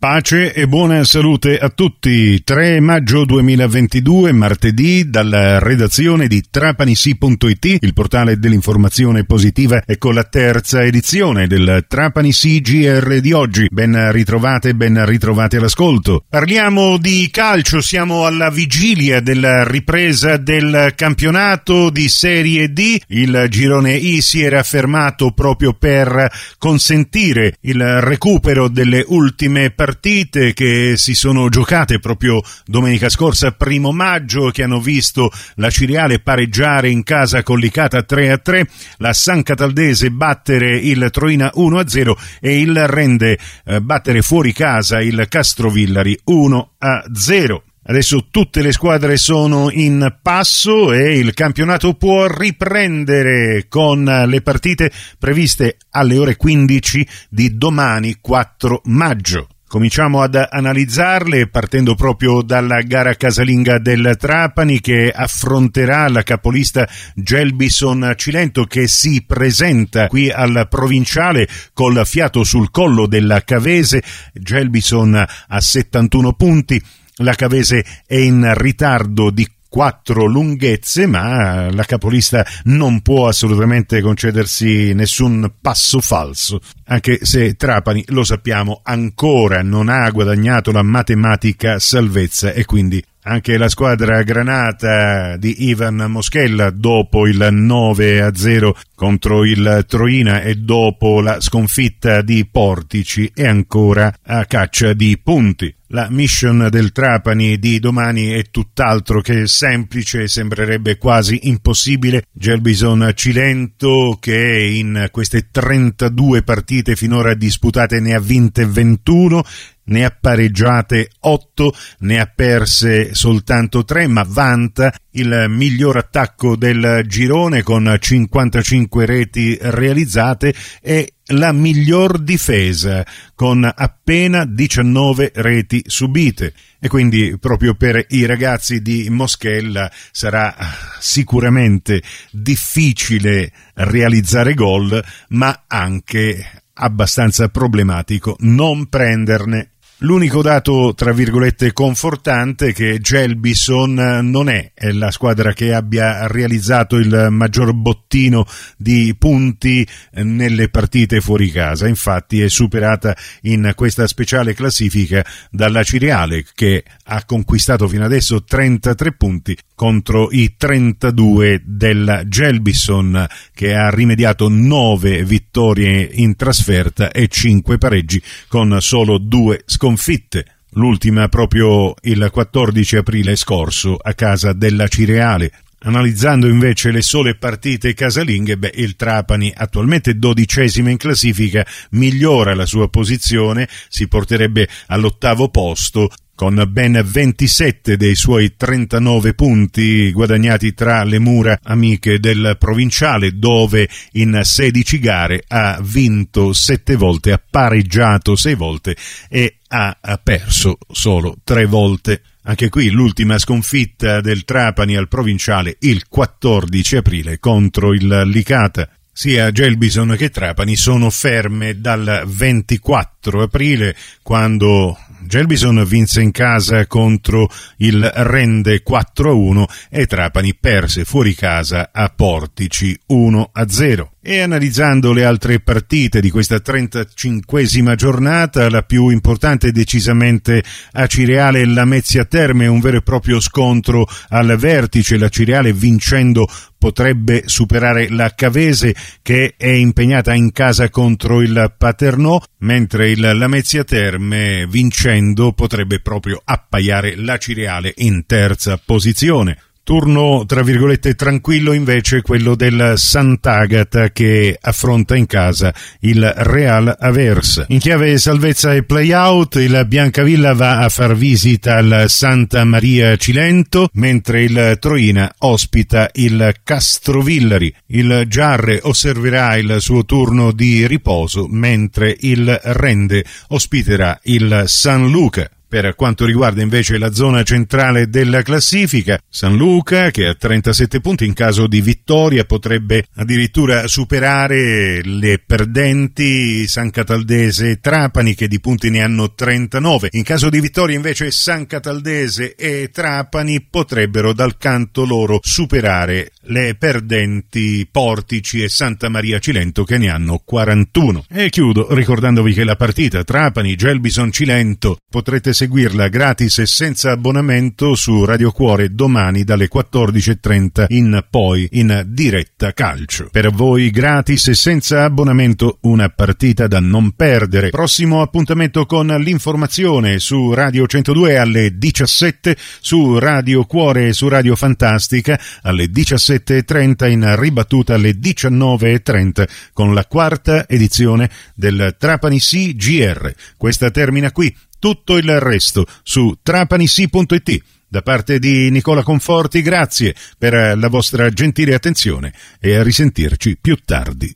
Pace e buona salute a tutti. 3 maggio 2022, martedì, dalla redazione di trapanisi.it, il portale dell'informazione positiva, ecco la terza edizione del Trapanisi GR di oggi. Ben ritrovate, ben ritrovate all'ascolto. Parliamo di calcio, siamo alla vigilia della ripresa del campionato di Serie D. Il girone I si era fermato proprio per consentire il recupero delle ultime partite partite che si sono giocate proprio domenica scorsa, primo maggio, che hanno visto la Ciriale pareggiare in casa collicata 3 a 3, la San Cataldese battere il Troina 1 a 0 e il Rende eh, battere fuori casa il Castrovillari 1 a 0. Adesso tutte le squadre sono in passo e il campionato può riprendere con le partite previste alle ore 15 di domani 4 maggio. Cominciamo ad analizzarle partendo proprio dalla gara casalinga del Trapani che affronterà la capolista Gelbison Cilento che si presenta qui al provinciale col fiato sul collo della Cavese. Gelbison a 71 punti. La Cavese è in ritardo di quattro lunghezze, ma la capolista non può assolutamente concedersi nessun passo falso, anche se Trapani, lo sappiamo, ancora non ha guadagnato la matematica salvezza e quindi anche la squadra granata di Ivan Moschella dopo il 9 a 0 contro il Troina e dopo la sconfitta di Portici è ancora a caccia di punti. La mission del Trapani di domani è tutt'altro che semplice, sembrerebbe quasi impossibile. Gelbison Cilento che in queste 32 partite finora disputate ne ha vinte 21, ne ha pareggiate 8, ne ha perse soltanto 3, ma vanta il miglior attacco del girone con 55 reti realizzate e la miglior difesa con appena 19 reti subite. E quindi proprio per i ragazzi di Moschella sarà sicuramente difficile realizzare gol ma anche abbastanza problematico non prenderne L'unico dato, tra virgolette, confortante è che Gelbison non è la squadra che abbia realizzato il maggior bottino di punti nelle partite fuori casa. Infatti è superata in questa speciale classifica dalla Ciriale che ha conquistato fino adesso 33 punti contro i 32 della Gelbison che ha rimediato 9 vittorie in trasferta e 5 pareggi con solo due sconfitte. L'ultima proprio il 14 aprile scorso a casa della Cireale. Analizzando invece le sole partite casalinghe, beh, il Trapani, attualmente dodicesima in classifica, migliora la sua posizione, si porterebbe all'ottavo posto con ben 27 dei suoi 39 punti guadagnati tra le mura amiche del provinciale dove in 16 gare ha vinto 7 volte, ha pareggiato 6 volte e ha perso solo 3 volte. Anche qui l'ultima sconfitta del Trapani al provinciale il 14 aprile contro il Licata. Sia Gelbison che Trapani sono ferme dal 24 aprile quando Gelbison vinse in casa contro il Rende 4-1 e Trapani perse fuori casa a Portici 1-0. E analizzando le altre partite di questa 35esima giornata, la più importante decisamente a Cireale la Mezzia Terme, un vero e proprio scontro al vertice, la Cireale vincendo potrebbe superare la Cavese che è impegnata in casa contro il Paternò, mentre il Lamezia Terme vincendo potrebbe proprio appaiare la Cireale in terza posizione. Turno, tra virgolette, tranquillo invece quello del Sant'Agata che affronta in casa il Real Avers. In chiave salvezza e play-out, il Biancavilla va a far visita al Santa Maria Cilento, mentre il Troina ospita il Castrovillari. Il Giarre osserverà il suo turno di riposo, mentre il Rende ospiterà il San Luca. Per quanto riguarda invece la zona centrale della classifica, San Luca, che ha 37 punti in caso di vittoria, potrebbe addirittura superare le perdenti San Cataldese e Trapani, che di punti ne hanno 39. In caso di vittoria invece San Cataldese e Trapani potrebbero dal canto loro superare le perdenti Portici e Santa Maria Cilento che ne hanno 41. E chiudo ricordandovi che la partita Trapani-Gelbison-Cilento potrete seguirla gratis e senza abbonamento su Radio Cuore domani dalle 14.30 in poi in diretta calcio. Per voi gratis e senza abbonamento una partita da non perdere. Prossimo appuntamento con l'informazione su Radio 102 alle 17, su Radio Cuore e su Radio Fantastica alle 17.30 in ribattuta alle 19.30 con la quarta edizione del Trapani CGR. Questa termina qui tutto il resto su trapanisi.it. Da parte di Nicola Conforti, grazie per la vostra gentile attenzione e a risentirci più tardi.